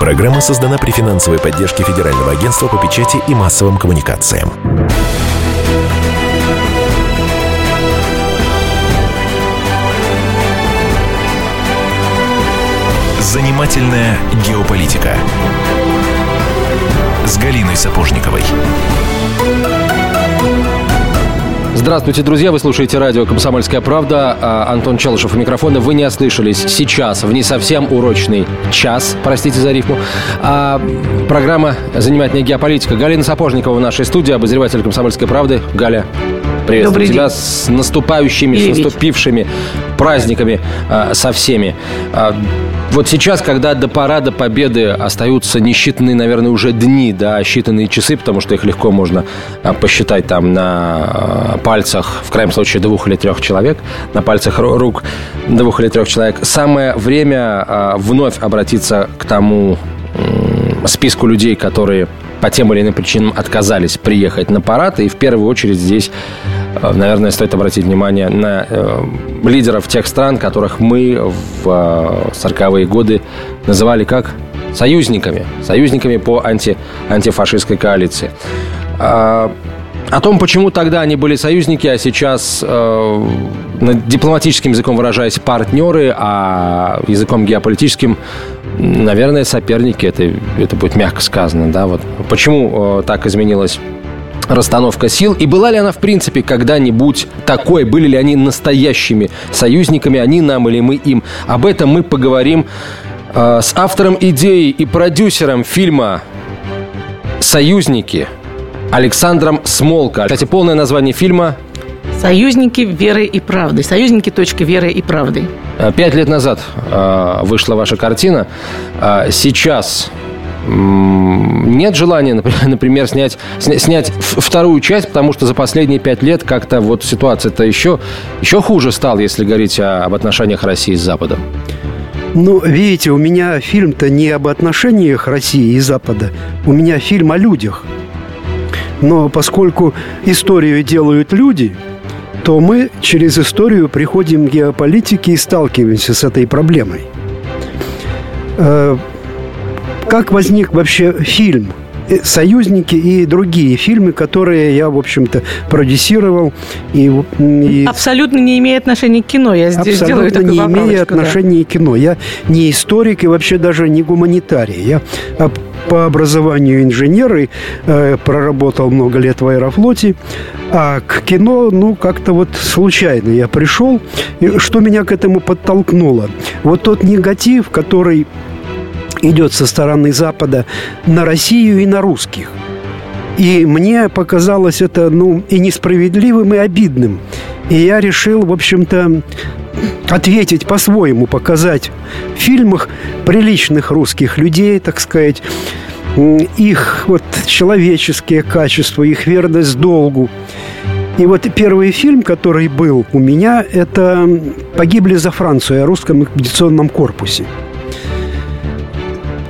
Программа создана при финансовой поддержке Федерального агентства по печати и массовым коммуникациям. Занимательная геополитика с Галиной Сапожниковой. Здравствуйте, друзья. Вы слушаете радио «Комсомольская правда». А, Антон Челышев у микрофона. Вы не ослышались. Сейчас, в не совсем урочный час, простите за рифму, а, программа «Занимательная геополитика». Галина Сапожникова в нашей студии, обозреватель «Комсомольской правды». Галя, приветствую Добрый тебя день. с наступающими, с Привет. наступившими праздниками а, со всеми. А, вот сейчас, когда до парада Победы остаются несчитанные, наверное, уже дни, да, считанные часы, потому что их легко можно а, посчитать там на пальцах, в крайнем случае, двух или трех человек, на пальцах ру- рук двух или трех человек. Самое время вновь обратиться к тому списку людей, которые по тем или иным причинам отказались приехать на парад. И в первую очередь здесь, э, наверное, стоит обратить внимание на э, лидеров тех стран, которых мы в э, 40-е годы называли как союзниками. Союзниками по анти, антифашистской коалиции. А, о том, почему тогда они были союзники, а сейчас, э, дипломатическим языком выражаясь, партнеры, а языком геополитическим, наверное, соперники, это, это будет мягко сказано, да, вот. Почему э, так изменилась расстановка сил, и была ли она, в принципе, когда-нибудь такой, были ли они настоящими союзниками, они нам или мы им. Об этом мы поговорим э, с автором идеи и продюсером фильма «Союзники» Александром Смолко. Кстати, полное название фильма Союзники веры и правды. Союзники. точка веры и правды. Э, Пять лет назад э, вышла ваша картина. Э, Сейчас нет желания, например, снять, сня- снять вторую часть, потому что за последние пять лет как-то вот ситуация-то еще, еще хуже стала, если говорить о- об отношениях России с Западом. Ну, видите, у меня фильм-то не об отношениях России и Запада. У меня фильм о людях. Но поскольку историю делают люди, то мы через историю приходим к геополитике и сталкиваемся с этой проблемой. Как возник вообще фильм э, «Союзники» и другие фильмы, которые я, в общем-то, продюсировал и, и Абсолютно не имеет отношения к кино. Я здесь Абсолютно такую не имея поправочку, да. отношения к кино. Я не историк и вообще даже не гуманитарий. Я а, по образованию инженер и э, проработал много лет в аэрофлоте. А к кино, ну, как-то вот случайно я пришел. И что меня к этому подтолкнуло? Вот тот негатив, который идет со стороны Запада на Россию и на русских. И мне показалось это, ну, и несправедливым, и обидным. И я решил, в общем-то, ответить по-своему, показать в фильмах приличных русских людей, так сказать, их вот человеческие качества, их верность долгу. И вот первый фильм, который был у меня, это «Погибли за Францию» о русском экспедиционном корпусе.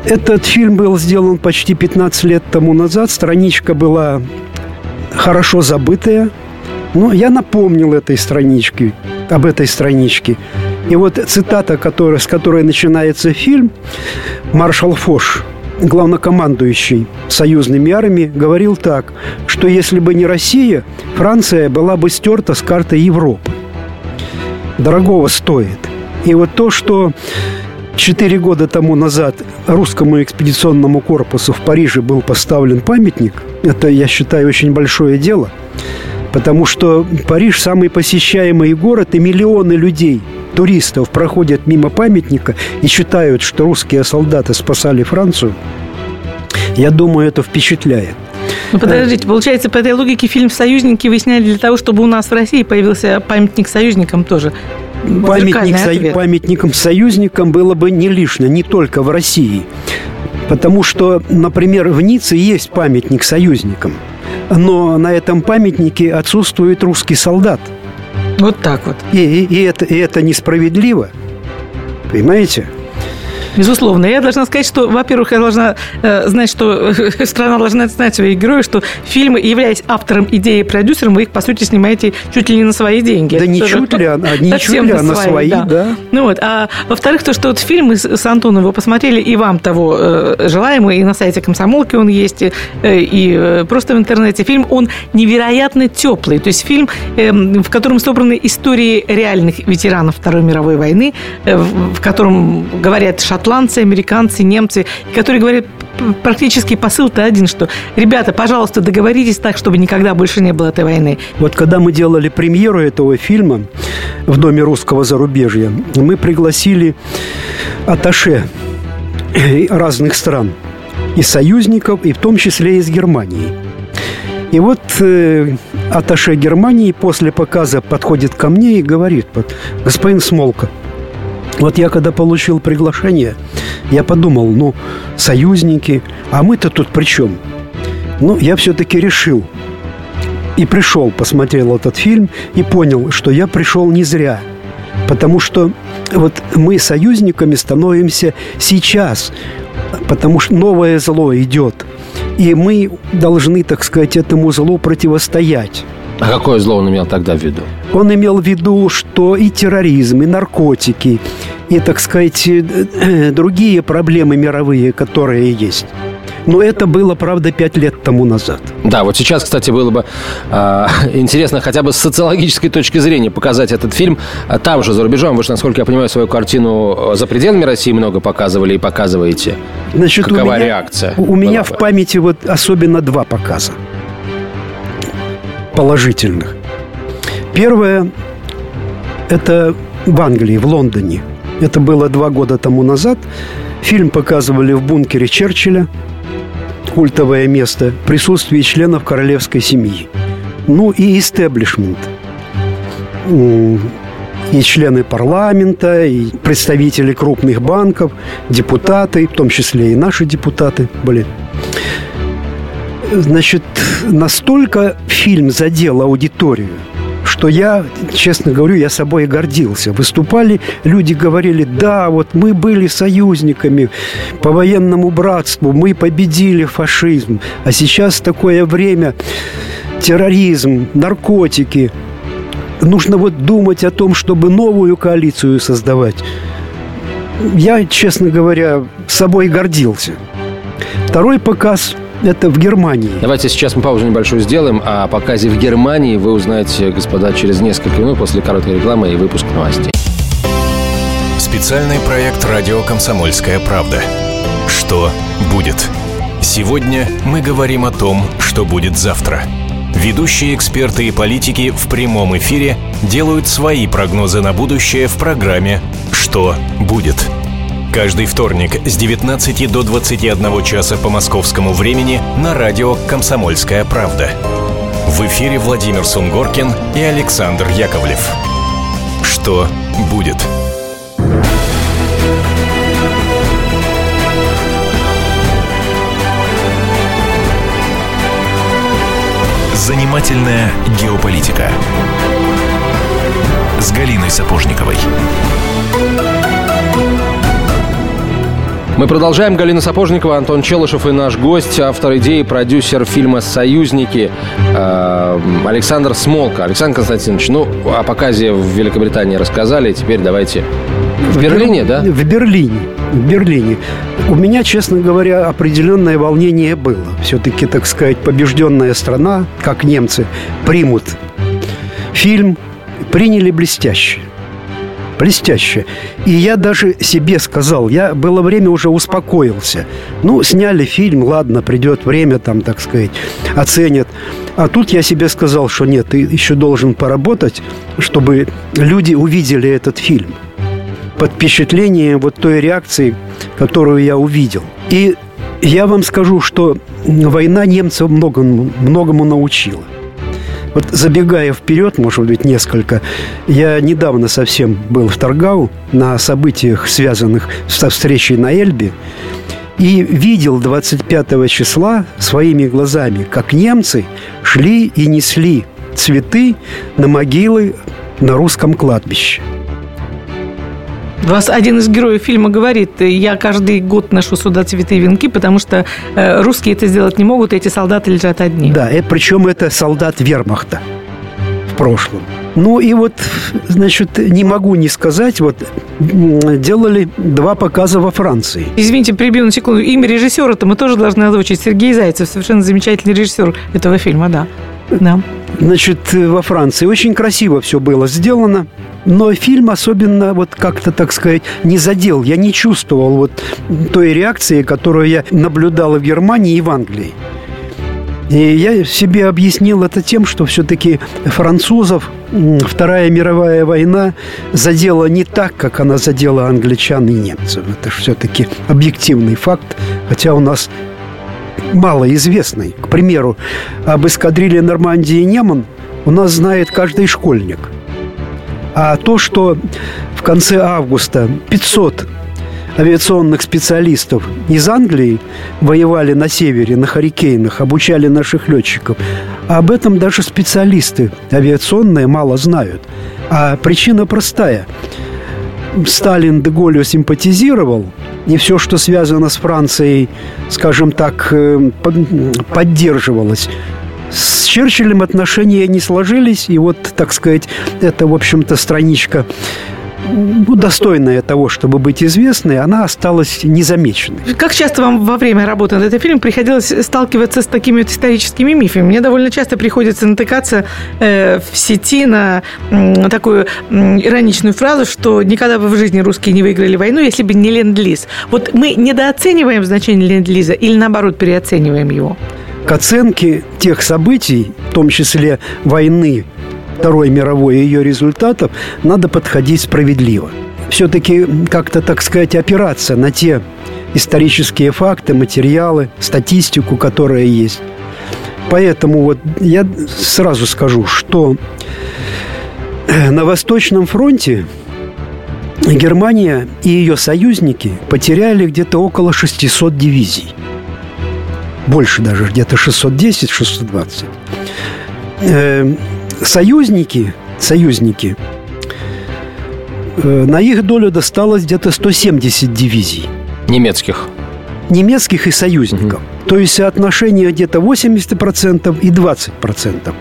Этот фильм был сделан почти 15 лет тому назад. Страничка была хорошо забытая. Но я напомнил этой страничке, об этой страничке. И вот цитата, которая, с которой начинается фильм, маршал Фош, главнокомандующий союзными армиями, говорил так, что если бы не Россия, Франция была бы стерта с карты Европы. Дорогого стоит. И вот то, что Четыре года тому назад русскому экспедиционному корпусу в Париже был поставлен памятник. Это, я считаю, очень большое дело. Потому что Париж самый посещаемый город, и миллионы людей, туристов, проходят мимо памятника и считают, что русские солдаты спасали Францию. Я думаю, это впечатляет. Ну, подождите, получается, по этой логике фильм «Союзники» вы сняли для того, чтобы у нас в России появился памятник союзникам тоже. Памятник, Зеркальный со- ответ. памятникам-союзникам было бы не лишнее, не только в России. Потому что, например, в Ницце есть памятник союзникам. Но на этом памятнике отсутствует русский солдат. Вот так вот. И, и- и это, и это несправедливо. Понимаете? Безусловно. Я должна сказать, что, во-первых, я должна э, знать, что страна должна знать своих героев, что фильмы, являясь автором идеи и продюсером, вы их, по сути, снимаете чуть ли не на свои деньги. Да не чуть ли, а не чуть ли, а на свои, да. да. Ну вот, а во-вторых, то, что вот фильм мы с Антоном его посмотрели, и вам того э, желаем, и на сайте Комсомолки он есть, и, э, и э, просто в интернете. Фильм, он невероятно теплый. То есть фильм, э, в котором собраны истории реальных ветеранов Второй мировой войны, э, в котором говорят шотландцы, американцы, немцы, которые говорят практически посыл-то один, что, ребята, пожалуйста, договоритесь так, чтобы никогда больше не было этой войны. Вот когда мы делали премьеру этого фильма в Доме русского зарубежья, мы пригласили аташе разных стран, и союзников, и в том числе из Германии. И вот э, аташе Германии после показа подходит ко мне и говорит, господин Смолка, вот я когда получил приглашение, я подумал, ну, союзники, а мы-то тут при чем? Ну, я все-таки решил. И пришел, посмотрел этот фильм и понял, что я пришел не зря. Потому что вот мы союзниками становимся сейчас, потому что новое зло идет. И мы должны, так сказать, этому злу противостоять. А какое зло он имел тогда в виду? Он имел в виду, что и терроризм, и наркотики, и, так сказать, э, другие проблемы мировые, которые есть. Но это было, правда, пять лет тому назад. Да, вот сейчас, кстати, было бы э, интересно хотя бы с социологической точки зрения показать этот фильм а там же, за рубежом. Вы же, насколько я понимаю, свою картину за пределами России много показывали и показываете. Значит, Какова у меня, реакция? У меня бы? в памяти вот особенно два показа положительных. Первое – это в Англии, в Лондоне. Это было два года тому назад. Фильм показывали в бункере Черчилля, культовое место, присутствие членов королевской семьи. Ну и истеблишмент. И члены парламента, и представители крупных банков, депутаты, в том числе и наши депутаты были. Значит, настолько фильм задел аудиторию, что я, честно говорю, я собой гордился. Выступали, люди говорили, да, вот мы были союзниками по военному братству, мы победили фашизм, а сейчас такое время, терроризм, наркотики. Нужно вот думать о том, чтобы новую коалицию создавать. Я, честно говоря, собой гордился. Второй показ – это в Германии. Давайте сейчас мы паузу небольшую сделаем. О показе в Германии вы узнаете, господа, через несколько минут после короткой рекламы и выпуска новостей. Специальный проект «Радио Комсомольская правда». Что будет? Сегодня мы говорим о том, что будет завтра. Ведущие эксперты и политики в прямом эфире делают свои прогнозы на будущее в программе «Что будет?». Каждый вторник с 19 до 21 часа по московскому времени на радио «Комсомольская правда». В эфире Владимир Сунгоркин и Александр Яковлев. Что будет? Занимательная геополитика с Галиной Сапожниковой. Мы продолжаем. Галина Сапожникова, Антон Челышев и наш гость, автор идеи, продюсер фильма «Союзники» э, Александр Смолка. Александр Константинович, ну, о показе в Великобритании рассказали, теперь давайте... В, в Берлине, да? В Берлине. В Берлине. У меня, честно говоря, определенное волнение было. Все-таки, так сказать, побежденная страна, как немцы, примут фильм, приняли блестяще блестяще. И я даже себе сказал, я было время уже успокоился. Ну, сняли фильм, ладно, придет время, там, так сказать, оценят. А тут я себе сказал, что нет, ты еще должен поработать, чтобы люди увидели этот фильм под впечатлением вот той реакции, которую я увидел. И я вам скажу, что война немцев многому, многому научила. Вот забегая вперед, может быть, несколько, я недавно совсем был в Таргау на событиях, связанных со встречей на Эльбе, и видел 25 числа своими глазами, как немцы шли и несли цветы на могилы на русском кладбище. Вас один из героев фильма говорит, я каждый год ношу сюда цветы и венки, потому что э, русские это сделать не могут, и эти солдаты лежат одни. Да, и причем это солдат вермахта в прошлом. Ну и вот, значит, не могу не сказать, вот делали два показа во Франции. Извините, прибью на секунду. Имя режиссера-то мы тоже должны озвучить. Сергей Зайцев, совершенно замечательный режиссер этого фильма, да. Да. Значит, во Франции очень красиво все было сделано. Но фильм особенно, вот как-то, так сказать, не задел. Я не чувствовал вот той реакции, которую я наблюдал в Германии и в Англии. И я себе объяснил это тем, что все-таки французов Вторая мировая война задела не так, как она задела англичан и немцев. Это все-таки объективный факт, хотя у нас малоизвестный. К примеру, об эскадрилье Нормандии и Неман у нас знает каждый школьник. А то, что в конце августа 500 авиационных специалистов из Англии воевали на севере, на Харикейнах, обучали наших летчиков. Об этом даже специалисты авиационные мало знают. А причина простая. Сталин Деголю симпатизировал, и все, что связано с Францией, скажем так, э, поддерживалось. С Черчиллем отношения не сложились, и вот, так сказать, это, в общем-то, страничка ну, достойная того, чтобы быть известной, она осталась незамеченной. Как часто вам во время работы над этим фильмом приходилось сталкиваться с такими вот историческими мифами? Мне довольно часто приходится натыкаться э, в сети на э, такую э, ироничную фразу, что никогда бы в жизни русские не выиграли войну, если бы не ленд-лиз. Вот мы недооцениваем значение ленд-лиза или, наоборот, переоцениваем его? К оценке тех событий, в том числе войны Второй мировой и ее результатов, надо подходить справедливо. Все-таки как-то, так сказать, опираться на те исторические факты, материалы, статистику, которая есть. Поэтому вот я сразу скажу, что э, на Восточном фронте Германия и ее союзники потеряли где-то около 600 дивизий. Больше даже, где-то 610-620 союзники, союзники, э, на их долю досталось где-то 170 дивизий. Немецких? Немецких и союзников. Угу. То есть соотношение где-то 80% и 20%.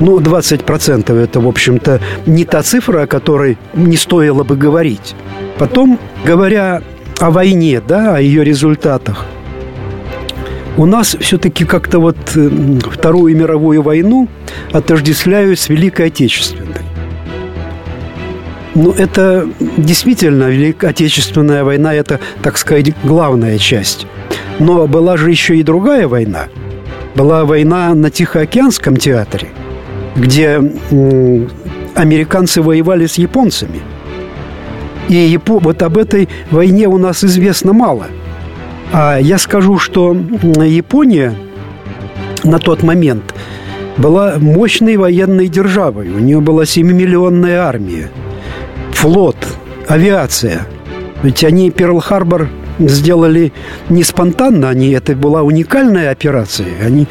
Ну, 20% это, в общем-то, не та цифра, о которой не стоило бы говорить. Потом, говоря о войне, да, о ее результатах, у нас все-таки как-то вот э, Вторую мировую войну отождествляют с Великой Отечественной. Ну, это действительно Великая Отечественная война – это, так сказать, главная часть. Но была же еще и другая война. Была война на Тихоокеанском театре, где американцы воевали с японцами. И вот об этой войне у нас известно мало – я скажу, что Япония на тот момент была мощной военной державой. У нее была 7-миллионная армия, флот, авиация. Ведь они Перл-Харбор сделали не спонтанно, они, это была уникальная операция. Они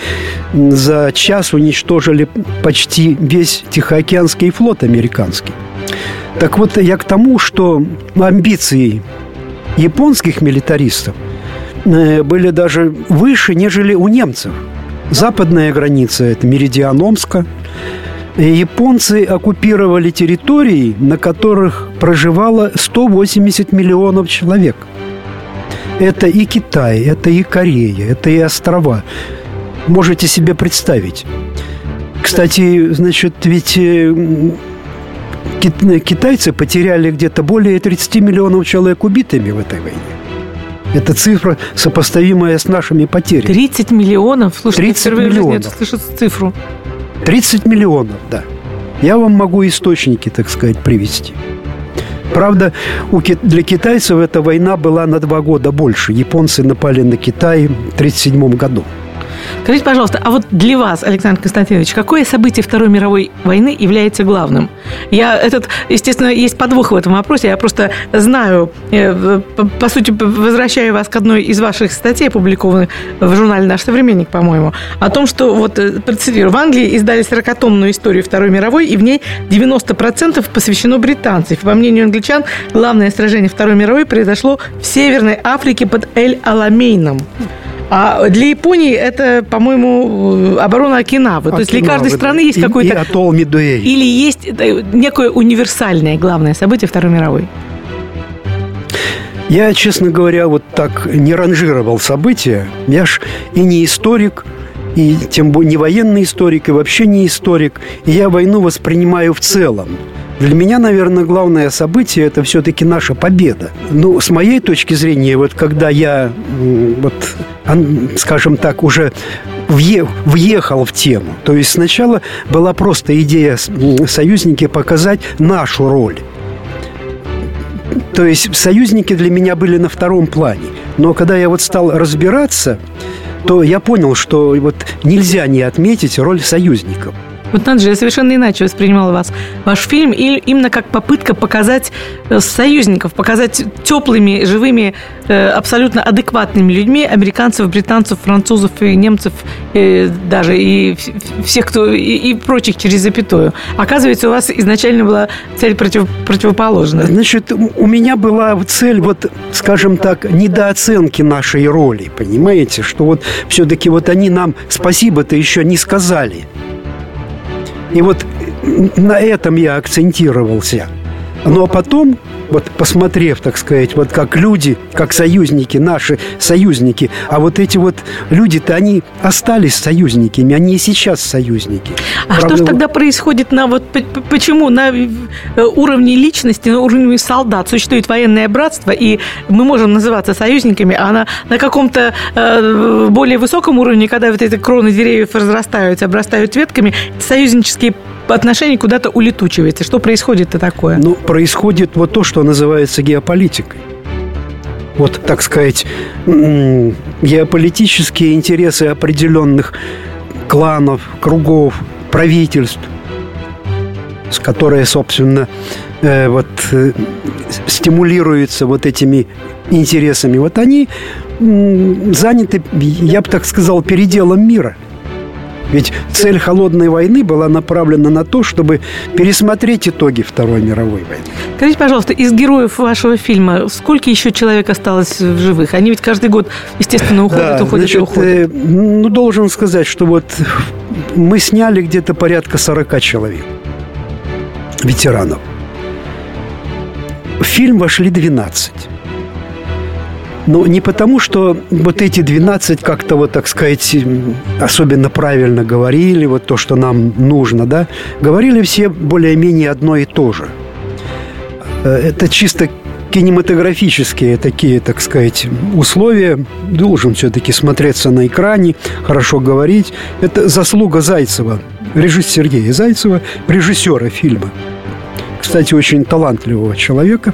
за час уничтожили почти весь Тихоокеанский флот американский. Так вот, я к тому, что амбиции японских милитаристов – были даже выше, нежели у немцев. Западная граница – это меридиан Омска. Японцы оккупировали территории, на которых проживало 180 миллионов человек. Это и Китай, это и Корея, это и острова. Можете себе представить. Кстати, значит, ведь э, китайцы потеряли где-то более 30 миллионов человек убитыми в этой войне. Это цифра, сопоставимая с нашими потерями. 30 миллионов? Слушайте, 30 миллионов. Я слышу цифру. 30 миллионов, да. Я вам могу источники, так сказать, привести. Правда, для китайцев эта война была на два года больше. Японцы напали на Китай в 1937 году. Скажите, пожалуйста, а вот для вас, Александр Константинович, какое событие Второй мировой войны является главным? Я этот, естественно, есть подвох в этом вопросе. Я просто знаю, э, по сути, возвращаю вас к одной из ваших статей, опубликованных в журнале «Наш современник», по-моему, о том, что, вот, э, процитирую, в Англии издали 40-томную историю Второй мировой, и в ней 90% посвящено британцев. По мнению англичан, главное сражение Второй мировой произошло в Северной Африке под Эль-Аламейном. А для Японии это, по-моему, оборона Окинавы. То есть для каждой страны есть какой-то... И атолл Мидуэй. Или есть э, некое универсальное главное событие Второй мировой. Я, честно говоря, вот так не ранжировал события. Я ж и не историк, и тем более не военный историк, и вообще не историк. И я войну воспринимаю в целом. Для меня, наверное, главное событие – это все-таки наша победа. Ну, с моей точки зрения, вот когда я, вот, скажем так, уже въехал в тему. То есть сначала была просто идея союзники показать нашу роль. То есть союзники для меня были на втором плане. Но когда я вот стал разбираться, то я понял, что вот нельзя не отметить роль союзников – вот надо же, я совершенно иначе воспринимала вас. Ваш фильм и именно как попытка показать э, союзников, показать теплыми, живыми, э, абсолютно адекватными людьми американцев, британцев, французов и немцев, и даже и всех, кто и, и прочих через запятую. Оказывается, у вас изначально была цель против, противоположная. Значит, у меня была цель, вот, скажем так, недооценки нашей роли, понимаете, что вот все-таки вот они нам спасибо-то еще не сказали. И вот на этом я акцентировался. Но потом, вот посмотрев, так сказать, вот как люди, как союзники, наши союзники, а вот эти вот люди-то, они остались союзниками, они и сейчас союзники. А Правда, что же тогда происходит на вот почему на э, уровне личности, на уровне солдат существует военное братство, и мы можем называться союзниками, а на, на каком-то э, более высоком уровне, когда вот эти кроны деревьев разрастаются, обрастают ветками, союзнические отношение куда-то улетучивается. Что происходит-то такое? Ну, происходит вот то, что называется геополитикой. Вот, так сказать, геополитические интересы определенных кланов, кругов, правительств, с которые, собственно, э, вот э, стимулируются вот этими интересами, вот они заняты, я бы так сказал, переделом мира – ведь цель холодной войны была направлена на то, чтобы пересмотреть итоги Второй мировой войны. Скажите, пожалуйста, из героев вашего фильма сколько еще человек осталось в живых? Они ведь каждый год, естественно, уходят, да, уходят значит, и уходят. Э, ну, должен сказать, что вот мы сняли где-то порядка 40 человек, ветеранов. В фильм вошли 12. Но не потому, что вот эти 12 как-то вот, так сказать, особенно правильно говорили, вот то, что нам нужно, да. Говорили все более-менее одно и то же. Э, это чисто кинематографические такие, так сказать, условия. Должен все-таки смотреться на экране, хорошо говорить. Это заслуга Зайцева, режиссера Сергея Зайцева, режиссера фильма. Кстати, очень талантливого человека.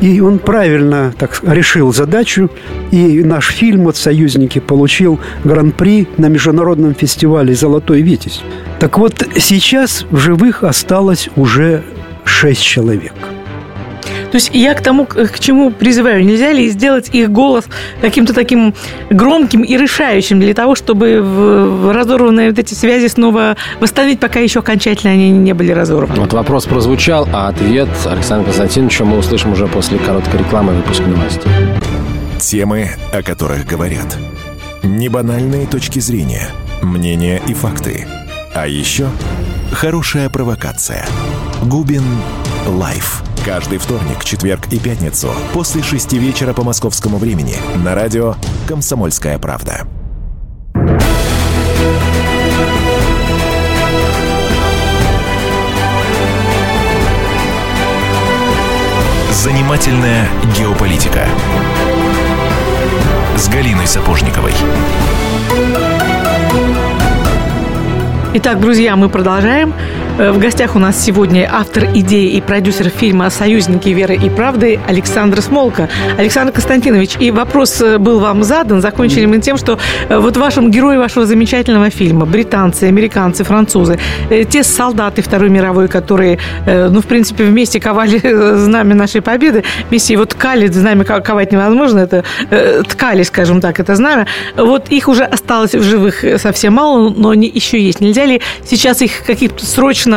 И он правильно так решил задачу. И наш фильм вот «Союзники» получил гран-при на международном фестивале «Золотой Витязь». Так вот, сейчас в живых осталось уже шесть человек – то есть я к тому, к чему призываю, нельзя ли сделать их голос каким-то таким громким и решающим для того, чтобы в разорванные вот эти связи снова восстановить, пока еще окончательно они не были разорваны? Вот вопрос прозвучал, а ответ Александра Константиновича мы услышим уже после короткой рекламы выпуска новостей. Темы, о которых говорят. Небанальные точки зрения, мнения и факты. А еще хорошая провокация. Губин Live. Каждый вторник, четверг и пятницу после шести вечера по московскому времени на радио «Комсомольская правда». Занимательная геополитика с Галиной Сапожниковой. Итак, друзья, мы продолжаем. Э, в гостях у нас сегодня автор идеи и продюсер фильма «Союзники веры и правды» Александр Смолко. Александр Константинович, и вопрос э, был вам задан. Закончили мы тем, что э, вот вашим герои вашего замечательного фильма, британцы, американцы, французы, те солдаты Второй мировой, которые, ну, в принципе, вместе ковали знамя нашей победы, вместе его ткали, знамя ковать невозможно, это ткали, скажем так, это знамя. Вот их уже осталось в живых совсем мало, но они еще есть. Нельзя ли сейчас их каких-то срочно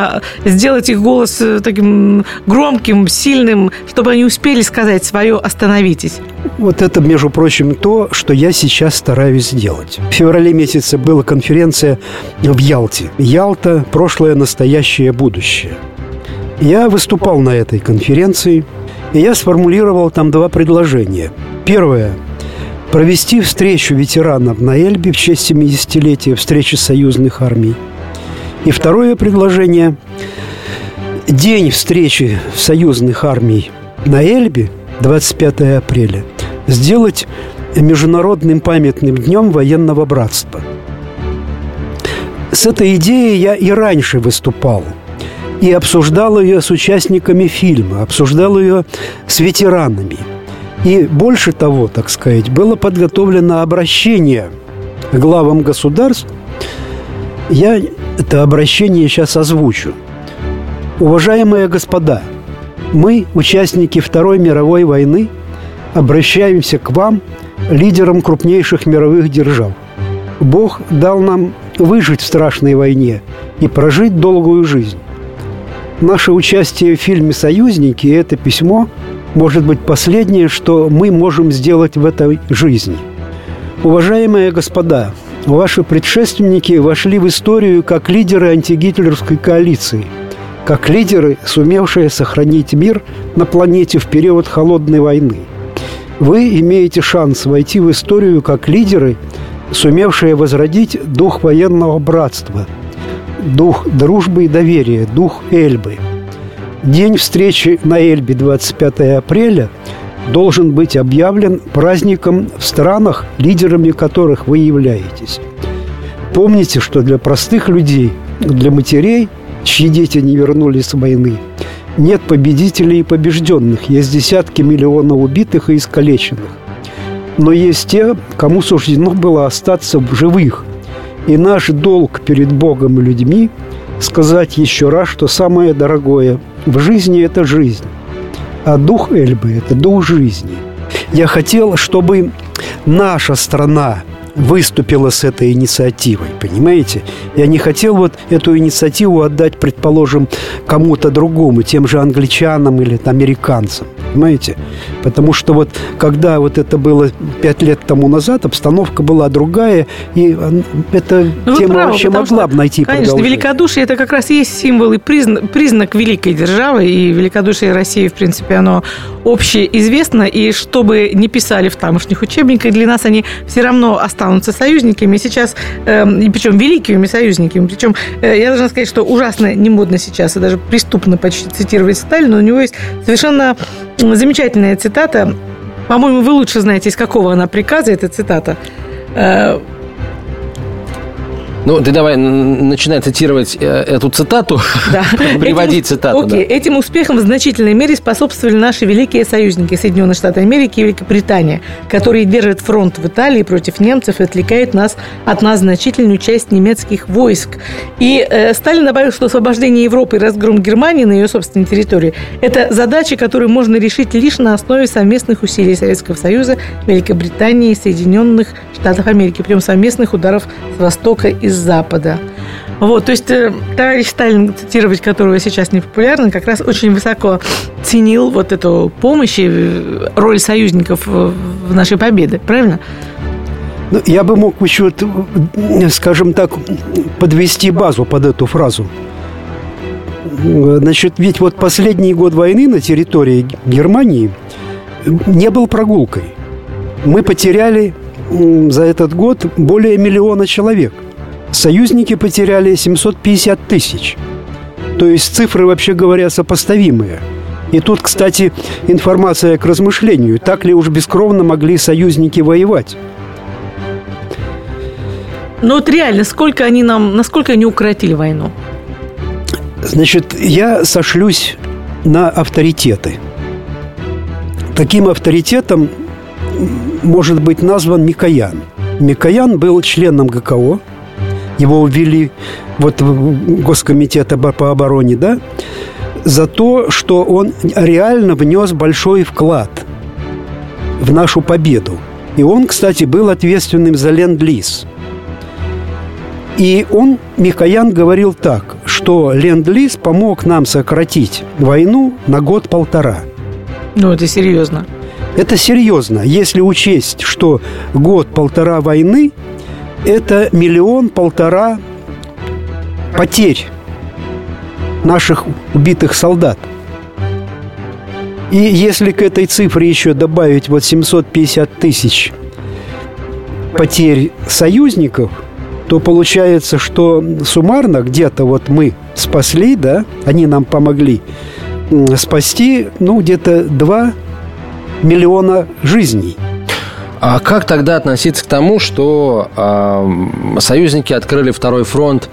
сделать их голос э, таким громким, сильным, чтобы они успели сказать свое «остановитесь»? Вот это, между прочим, то, что я сейчас стараюсь сделать. В феврале месяце была конференция в Ялте. Ялта – прошлое, настоящее, будущее. Я выступал на этой конференции, и я сформулировал там два предложения. Первое – провести встречу ветеранов на Эльбе в честь 70-летия встречи союзных армий – и второе предложение. День встречи союзных армий на Эльбе, 25 апреля, сделать международным памятным днем военного братства. С этой идеей я и раньше выступал и обсуждал ее с участниками фильма, обсуждал ее с ветеранами. И больше того, так сказать, было подготовлено обращение главам государств. Я это обращение сейчас озвучу. Уважаемые господа, мы, участники Второй мировой войны, обращаемся к вам, лидерам крупнейших мировых держав. Бог дал нам выжить в страшной войне и прожить долгую жизнь. Наше участие в фильме «Союзники» и это письмо может быть последнее, что мы можем сделать в этой жизни. Уважаемые господа, Ваши предшественники вошли в историю как лидеры антигитлеровской коалиции, как лидеры, сумевшие сохранить мир на планете в период Холодной войны. Вы имеете шанс войти в историю как лидеры, сумевшие возродить дух военного братства, дух дружбы и доверия, дух Эльбы. День встречи на Эльбе 25 апреля – должен быть объявлен праздником в странах, лидерами которых вы являетесь. Помните, что для простых людей, для матерей, чьи дети не вернулись с войны, нет победителей и побежденных, есть десятки миллионов убитых и искалеченных. Но есть те, кому суждено было остаться в живых. И наш долг перед Богом и людьми сказать еще раз, что самое дорогое в жизни – это жизнь. А дух Эльбы – это дух жизни. Я хотел, чтобы наша страна выступила с этой инициативой, понимаете? Я не хотел вот эту инициативу отдать, предположим, кому-то другому, тем же англичанам или американцам, понимаете? Потому что вот когда вот это было пять лет тому назад, обстановка была другая, и эта ну, тема правы, вообще могла бы найти Конечно, великодушие – это как раз есть символ и признак, признак великой державы, и великодушие России, в принципе, оно общеизвестно, и что бы ни писали в тамошних учебниках, для нас они все равно останутся союзниками. Сейчас, э, причем великими союзниками. Причем э, я должна сказать, что ужасно не модно сейчас и даже преступно почти цитировать Сталина. У него есть совершенно замечательная цитата. По-моему, вы лучше знаете, из какого она приказа эта цитата. Ну, ты давай начинай цитировать э, эту цитату, да. приводить цитату. Окей, да. этим успехом в значительной мере способствовали наши великие союзники Соединенные Штаты Америки и Великобритания, которые держат фронт в Италии против немцев и отвлекают нас от нас значительную часть немецких войск. И э, Сталин добавил, что освобождение Европы и разгром Германии на ее собственной территории – это задача, которую можно решить лишь на основе совместных усилий Советского Союза, Великобритании и Соединенных Штатов Америки, причем совместных ударов с востока и с запада. Вот, то есть э, товарищ Сталин, цитировать которого сейчас не популярно, как раз очень высоко ценил вот эту помощь и э, роль союзников в нашей победе, правильно? Ну, я бы мог еще, скажем так, подвести базу под эту фразу. Значит, ведь вот последний год войны на территории Германии не был прогулкой. Мы потеряли за этот год более миллиона человек – Союзники потеряли 750 тысяч. То есть цифры, вообще говоря, сопоставимые. И тут, кстати, информация к размышлению. Так ли уж бескровно могли союзники воевать? Ну вот реально, сколько они нам, насколько они укоротили войну? Значит, я сошлюсь на авторитеты. Таким авторитетом может быть назван Микоян. Микоян был членом ГКО, его ввели вот в Госкомитета по обороне, да, за то, что он реально внес большой вклад в нашу победу. И он, кстати, был ответственным за ленд-лиз. И он, Микоян, говорил так, что ленд-лиз помог нам сократить войну на год-полтора. Ну, это серьезно. Это серьезно, если учесть, что год-полтора войны – это миллион-полтора потерь наших убитых солдат. И если к этой цифре еще добавить вот 750 тысяч потерь союзников, то получается, что суммарно где-то вот мы спасли, да, они нам помогли спасти, ну, где-то 2 миллиона жизней. А как тогда относиться к тому, что э, союзники открыли второй фронт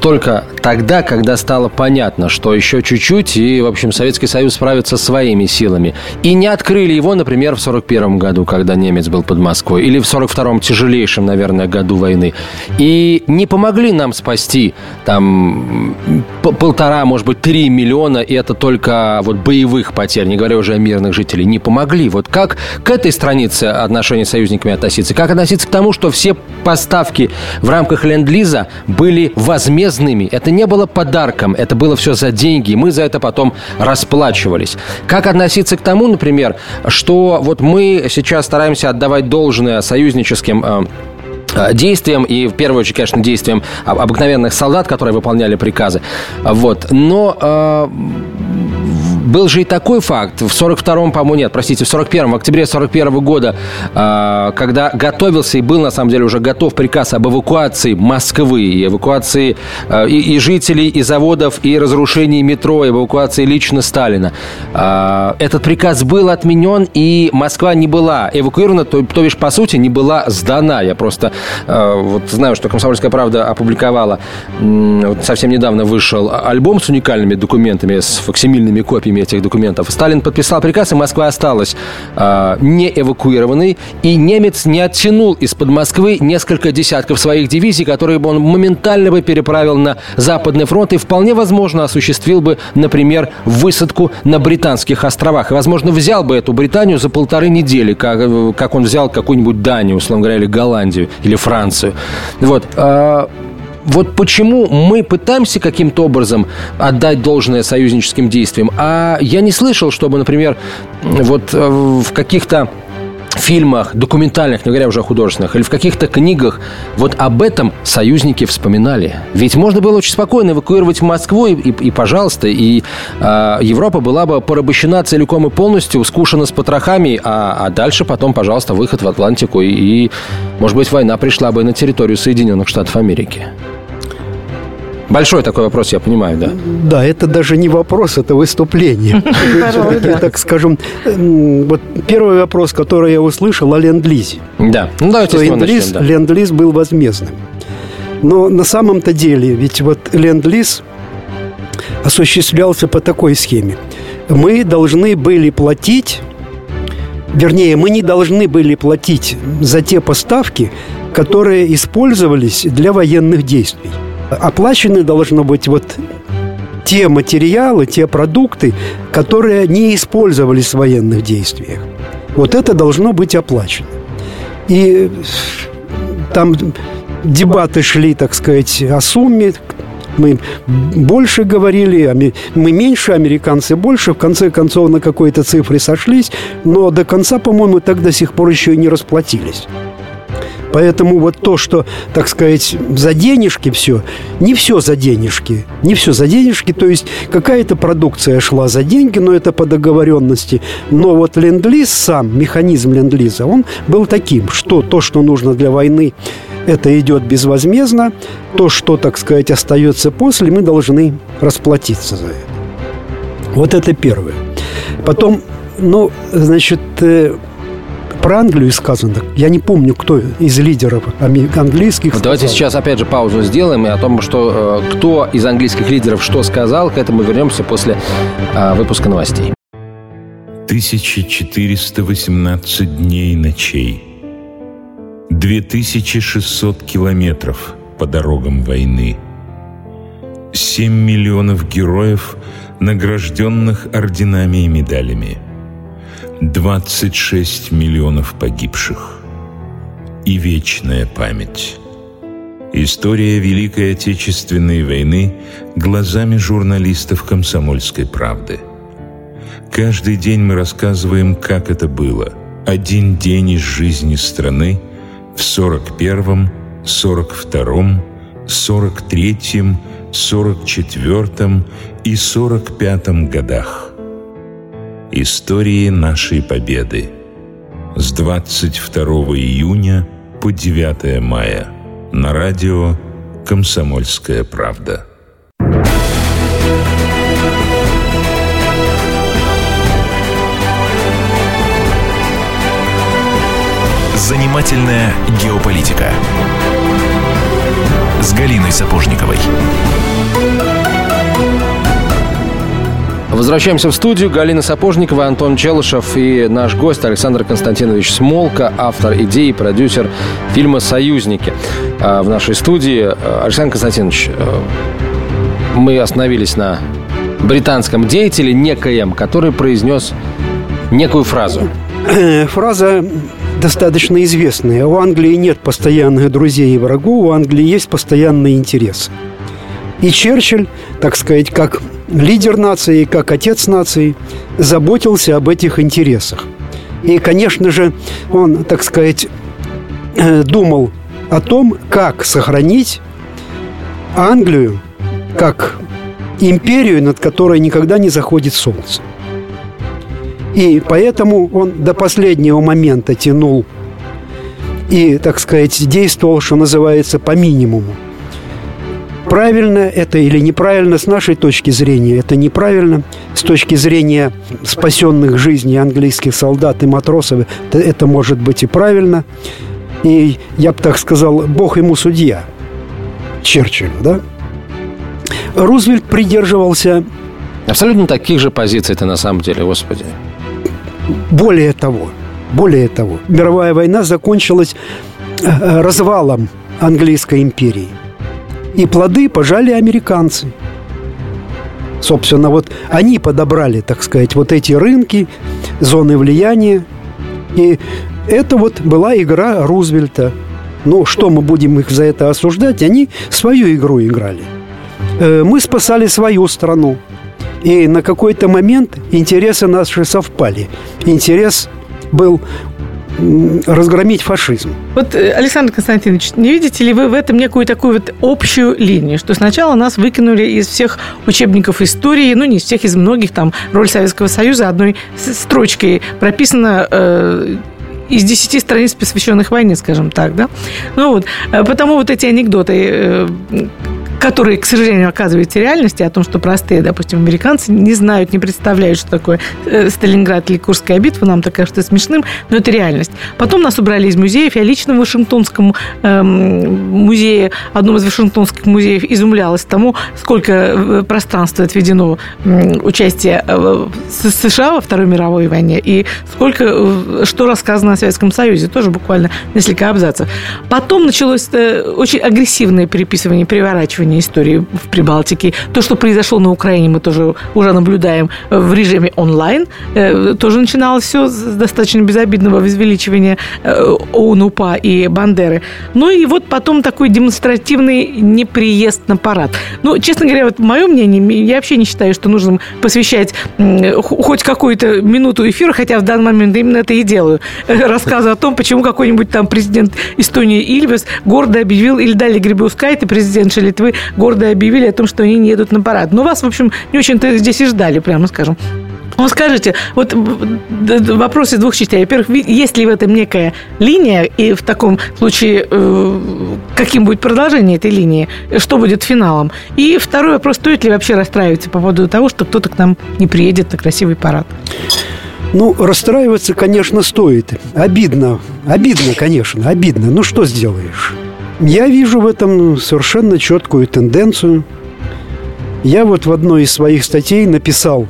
только тогда, когда стало понятно, что еще чуть-чуть, и, в общем, Советский Союз справится своими силами. И не открыли его, например, в 41 году, когда немец был под Москвой, или в 42-м тяжелейшем, наверное, году войны. И не помогли нам спасти там полтора, может быть, три миллиона, и это только вот боевых потерь, не говоря уже о мирных жителей, не помогли. Вот как к этой странице отношений с союзниками относиться? Как относиться к тому, что все поставки в рамках Ленд-Лиза были возможны безвозмездными. Это не было подарком, это было все за деньги. Мы за это потом расплачивались. Как относиться к тому, например, что вот мы сейчас стараемся отдавать должное союзническим э, э, действиям и в первую очередь, конечно, действиям обыкновенных солдат, которые выполняли приказы. Вот. Но э, был же и такой факт. В 42-м, по-моему, нет, простите, в 41-м, в октябре 41 -го года, э, когда готовился и был, на самом деле, уже готов приказ об эвакуации Москвы, эвакуации э, и, и жителей, и заводов, и разрушении метро, эвакуации лично Сталина. Э, этот приказ был отменен, и Москва не была эвакуирована, то, то бишь, по сути, не была сдана. Я просто вот знаю, что «Комсомольская правда» опубликовала, совсем недавно вышел альбом с уникальными документами, с факсимильными копиями копиями этих документов. Сталин подписал приказ, и Москва осталась э, не эвакуированной, и немец не оттянул из-под Москвы несколько десятков своих дивизий, которые бы он моментально бы переправил на Западный фронт и вполне возможно осуществил бы, например, высадку на Британских островах. И, возможно, взял бы эту Британию за полторы недели, как, как он взял какую-нибудь Данию, условно говоря, или Голландию, или Францию. Вот. Вот почему мы пытаемся каким-то образом отдать должное союзническим действиям, а я не слышал, чтобы, например, вот э, в каких-то фильмах, документальных, не говоря уже о художественных, или в каких-то книгах, вот об этом союзники вспоминали. Ведь можно было очень спокойно эвакуировать Москву, и, и, и пожалуйста, и э, Европа была бы порабощена целиком и полностью, скушена с потрохами, а, а дальше потом, пожалуйста, выход в Атлантику, и, и, может быть, война пришла бы на территорию Соединенных Штатов Америки. Большой такой вопрос, я понимаю, да? Да, это даже не вопрос, это выступление. Так скажем, вот первый вопрос, который я услышал о ленд-лизе. Да, ну давайте с Ленд-лиз был возмездным. Но на самом-то деле, ведь вот ленд-лиз осуществлялся по такой схеме. Мы должны были платить, вернее, мы не должны были платить за те поставки, которые использовались для военных действий оплачены должно быть вот те материалы, те продукты, которые не использовались в военных действиях. Вот это должно быть оплачено. И там дебаты шли, так сказать, о сумме. Мы больше говорили, мы меньше, американцы больше. В конце концов, на какой-то цифре сошлись. Но до конца, по-моему, так до сих пор еще и не расплатились. Поэтому вот то, что, так сказать, за денежки все, не все за денежки. Не все за денежки, то есть какая-то продукция шла за деньги, но это по договоренности. Но вот ленд-лиз сам, механизм ленд-лиза, он был таким, что то, что нужно для войны, это идет безвозмездно. То, что, так сказать, остается после, мы должны расплатиться за это. Вот это первое. Потом, ну, значит, э, про Англию сказано. Я не помню, кто из лидеров английских. Давайте сейчас опять же паузу сделаем и о том, что э, кто из английских лидеров что сказал, к этому вернемся после э, выпуска новостей. 1418 дней и ночей. 2600 километров по дорогам войны. 7 миллионов героев, награжденных орденами и медалями. 26 миллионов погибших. И вечная память. История Великой Отечественной войны глазами журналистов «Комсомольской правды». Каждый день мы рассказываем, как это было. Один день из жизни страны в 41-м, 42-м, 43-м, 44-м и 45-м годах. Истории нашей победы с 22 июня по 9 мая на радио «Комсомольская правда». Занимательная геополитика с Галиной Сапожниковой. Возвращаемся в студию. Галина Сапожникова, Антон Челышев и наш гость Александр Константинович Смолка, автор идеи продюсер фильма «Союзники». А, в нашей студии Александр Константинович, э, мы остановились на британском деятеле некоем, который произнес некую фразу. Э, фраза достаточно известная. У Англии нет постоянных друзей и врагов, у Англии есть постоянные интересы. И Черчилль, так сказать, как лидер нации, как отец нации, заботился об этих интересах. И, конечно же, он, так сказать, э, думал о том, как сохранить Англию как империю, над которой никогда не заходит солнце. И поэтому он до последнего момента тянул и, так сказать, действовал, что называется, по минимуму. Правильно это или неправильно с нашей точки зрения? Это неправильно. С точки зрения спасенных жизней английских солдат и матросов это, это может быть и правильно. И я бы так сказал, Бог ему судья. Черчилль, да? Рузвельт придерживался... Абсолютно таких же позиций-то на самом деле, господи. Более того, более того, мировая война закончилась э, развалом английской империи. И плоды пожали американцы. Собственно, вот они подобрали, так сказать, вот эти рынки, зоны влияния. И это вот была игра Рузвельта. Ну, что мы будем их за это осуждать? Они свою игру играли. Э, мы спасали свою страну. И на какой-то момент интересы наши совпали. Интерес был разгромить фашизм. Вот, э, Александр Константинович, не видите ли вы в этом некую такую вот общую линию, что сначала нас выкинули из всех учебников истории, ну, не из всех, из многих, там, роль Советского Союза одной строчкой прописана э, из десяти страниц, посвященных войне, скажем так, да? Ну вот, э, потому вот эти анекдоты, э, которые, к сожалению, оказываются реальности, о том, что простые, допустим, американцы не знают, не представляют, что такое э, Сталинград или Курская битва, нам так кажется смешным, но это реальность. Потом нас убрали из музеев. Я лично в Вашингтонском э, музее, одном из вашингтонских музеев, изумлялась тому, сколько э, пространства отведено участия э, США во Второй мировой войне и сколько, что рассказано о Советском Союзе, тоже буквально несколько абзацев. Потом началось очень агрессивное переписывание, переворачивание продолжение истории в Прибалтике. То, что произошло на Украине, мы тоже уже наблюдаем в режиме онлайн. Э, тоже начиналось все с достаточно безобидного возвеличивания э, ОУН-УПА и Бандеры. Ну и вот потом такой демонстративный неприезд на парад. Ну, честно говоря, вот мое мнение, я вообще не считаю, что нужно посвящать хоть какую-то минуту эфира, хотя в данный момент именно это и делаю, э, рассказы о том, почему какой-нибудь там президент Эстонии Ильвес гордо объявил, или Дали Грибаускайте, президент Литвы, гордо объявили о том, что они не едут на парад. Но вас, в общем, не очень-то здесь и ждали, прямо скажем. Ну, скажите, вот вопрос из двух частей. Во-первых, есть ли в этом некая линия, и в таком случае э, каким будет продолжение этой линии, что будет финалом? И второй вопрос, стоит ли вообще расстраиваться по поводу того, что кто-то к нам не приедет на красивый парад? Ну, расстраиваться, конечно, стоит. Обидно. Обидно, конечно, обидно. Ну, что сделаешь? Я вижу в этом совершенно четкую тенденцию. Я вот в одной из своих статей написал,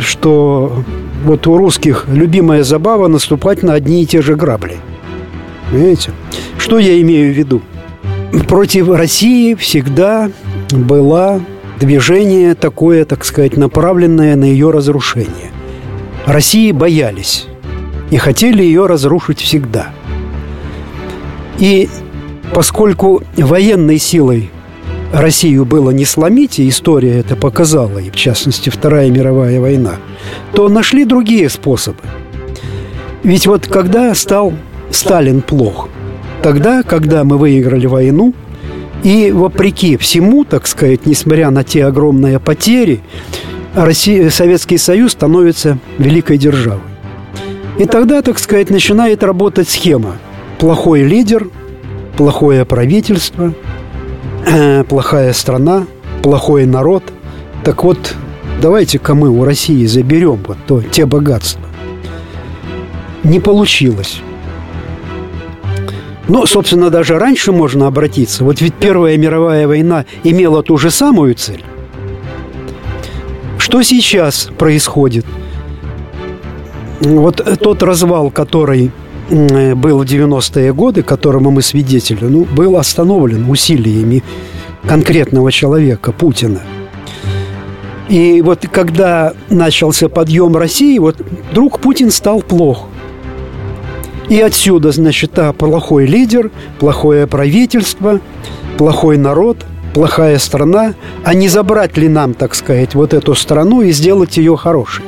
что вот у русских любимая забава наступать на одни и те же грабли. Понимаете? Что я имею в виду? Против России всегда было движение такое, так сказать, направленное на ее разрушение. России боялись и хотели ее разрушить всегда. И поскольку военной силой Россию было не сломить, и история это показала, и в частности Вторая мировая война, то нашли другие способы. Ведь вот когда стал Сталин плох, тогда, когда мы выиграли войну, и вопреки всему, так сказать, несмотря на те огромные потери, Россия, Советский Союз становится великой державой. И тогда, так сказать, начинает работать схема. Плохой лидер, плохое правительство, э, плохая страна, плохой народ. Так вот, давайте-ка мы у России заберем вот то, те богатства. Не получилось. Но, собственно, даже раньше можно обратиться. Вот ведь Первая мировая война имела ту же самую цель. Что сейчас происходит? Вот тот развал, который был в 90-е годы, которому мы свидетели, ну, был остановлен усилиями конкретного человека, Путина. И вот когда начался подъем России, вот вдруг Путин стал плох. И отсюда, значит, а, плохой лидер, плохое правительство, плохой народ – плохая страна, а не забрать ли нам, так сказать, вот эту страну и сделать ее хорошей?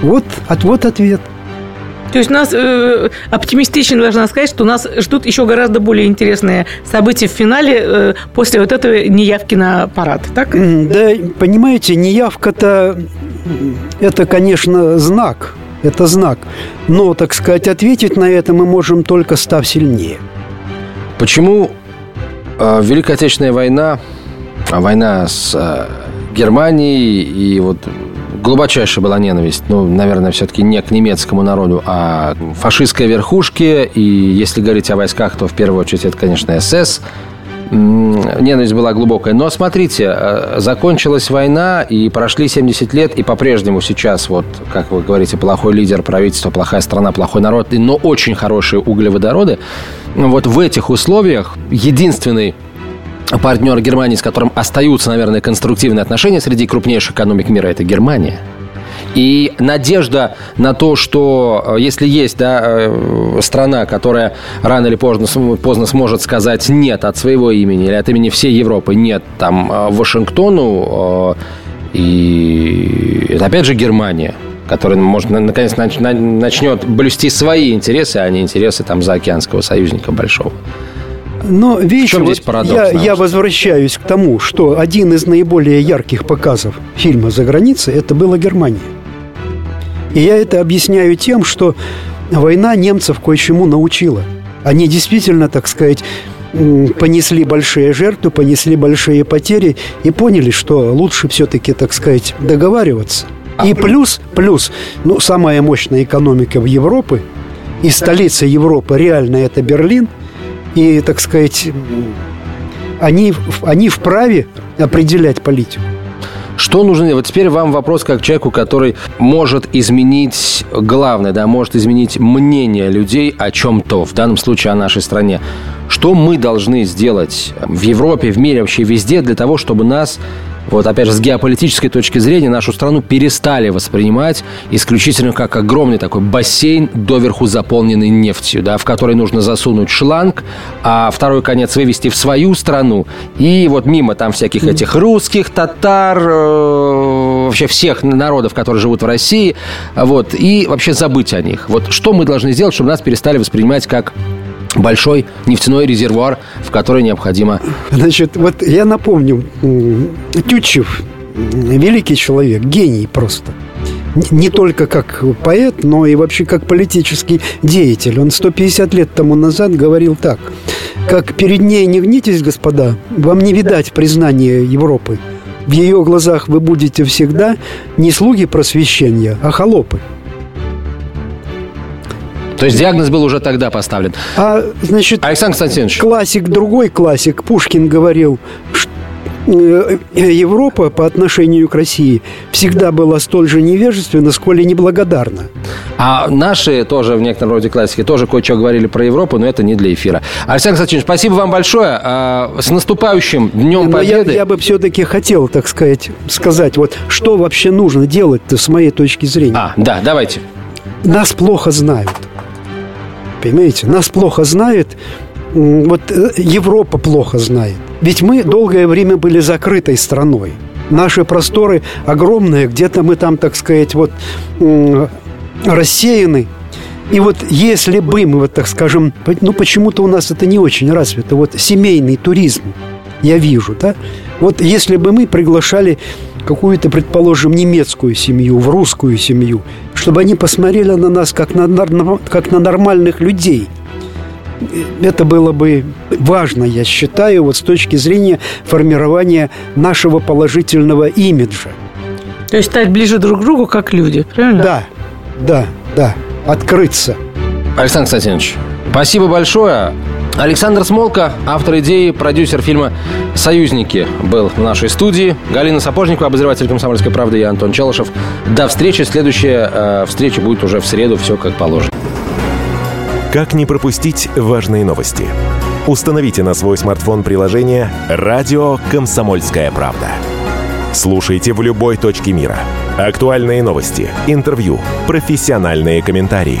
Вот, от, вот ответ. То есть нас э, оптимистично должна сказать, что нас ждут еще гораздо более интересные события в финале э, после вот этой неявки на парад, так? Да, понимаете, неявка-то это, конечно, знак. Это знак. Но, так сказать, ответить на это мы можем только став сильнее. Почему а, Великая Отечественная война, а война с а, Германией и вот глубочайшая была ненависть, ну, наверное, все-таки не к немецкому народу, а фашистской верхушке. И если говорить о войсках, то в первую очередь это, конечно, СС. Ненависть была глубокая. Но смотрите, закончилась война, и прошли 70 лет, и по-прежнему сейчас, вот, как вы говорите, плохой лидер правительства, плохая страна, плохой народ, но очень хорошие углеводороды. Вот в этих условиях единственный партнер Германии, с которым остаются, наверное, конструктивные отношения среди крупнейших экономик мира, это Германия. И надежда на то, что э, если есть да, э, страна, которая рано или поздно, поздно сможет сказать нет от своего имени или от имени всей Европы нет там э, Вашингтону, и это опять же Германия – который, может, наконец начнет блюсти свои интересы, а не интересы там заокеанского союзника большого. Но видите, в чем здесь парадокс? Я, я возвращаюсь к тому, что один из наиболее ярких показов фильма «За границей» это была Германия. И я это объясняю тем, что война немцев кое-чему научила. Они действительно, так сказать, понесли большие жертвы, понесли большие потери и поняли, что лучше все-таки, так сказать, договариваться – и плюс, плюс, ну, самая мощная экономика в Европе, и столица Европы реально это Берлин, и, так сказать, они, они вправе определять политику. Что нужно? Вот теперь вам вопрос как человеку, который может изменить главное, да, может изменить мнение людей о чем-то, в данном случае о нашей стране. Что мы должны сделать в Европе, в мире, вообще везде для того, чтобы нас вот опять же, с геополитической точки зрения нашу страну перестали воспринимать исключительно как огромный такой бассейн, доверху заполненный нефтью, да, в который нужно засунуть шланг, а второй конец вывести в свою страну. И вот мимо там всяких этих русских, татар, э, вообще всех народов, которые живут в России, вот, и вообще забыть о них. Вот что мы должны сделать, чтобы нас перестали воспринимать как большой нефтяной резервуар, в который необходимо... Значит, вот я напомню, Тютчев, великий человек, гений просто. Не только как поэт, но и вообще как политический деятель. Он 150 лет тому назад говорил так. Как перед ней не гнитесь, господа, вам не видать признания Европы. В ее глазах вы будете всегда не слуги просвещения, а холопы. То есть диагноз был уже тогда поставлен. А, значит, Александр Константинович. классик, другой классик, Пушкин говорил, что э, Европа по отношению к России всегда была столь же невежественна, сколь и неблагодарна. А наши тоже в некотором роде классики тоже кое-что говорили про Европу, но это не для эфира. Александр Константинович, спасибо вам большое. А, С наступающим Днем Но я, Победы. я бы все-таки хотел, так сказать, сказать, вот что вообще нужно делать-то с моей точки зрения. А, да, давайте. Нас плохо знают. Понимаете? Нас плохо знает. м, Вот э, Европа плохо знает. Ведь мы долгое время были закрытой страной. Наши просторы огромные, где-то мы там, так сказать, вот рассеяны. И вот если бы мы, вот так скажем, ну почему-то у нас это не очень развито, вот семейный туризм, я вижу, да? Вот если бы мы приглашали какую-то, предположим, немецкую семью, в русскую семью, чтобы они посмотрели на нас как на, как на нормальных людей, это было бы важно, я считаю, вот с точки зрения формирования нашего положительного имиджа. То есть стать ближе друг к другу, как люди, правильно? Да, да, да, открыться. Александр Константинович, спасибо большое. Александр Смолко, автор идеи, продюсер фильма «Союзники» был в нашей студии. Галина Сапожникова, обозреватель «Комсомольской правды» и Антон Челышев. До встречи. Следующая э, встреча будет уже в среду. Все как положено. Как не пропустить важные новости? Установите на свой смартфон приложение «Радио Комсомольская правда». Слушайте в любой точке мира. Актуальные новости, интервью, профессиональные комментарии.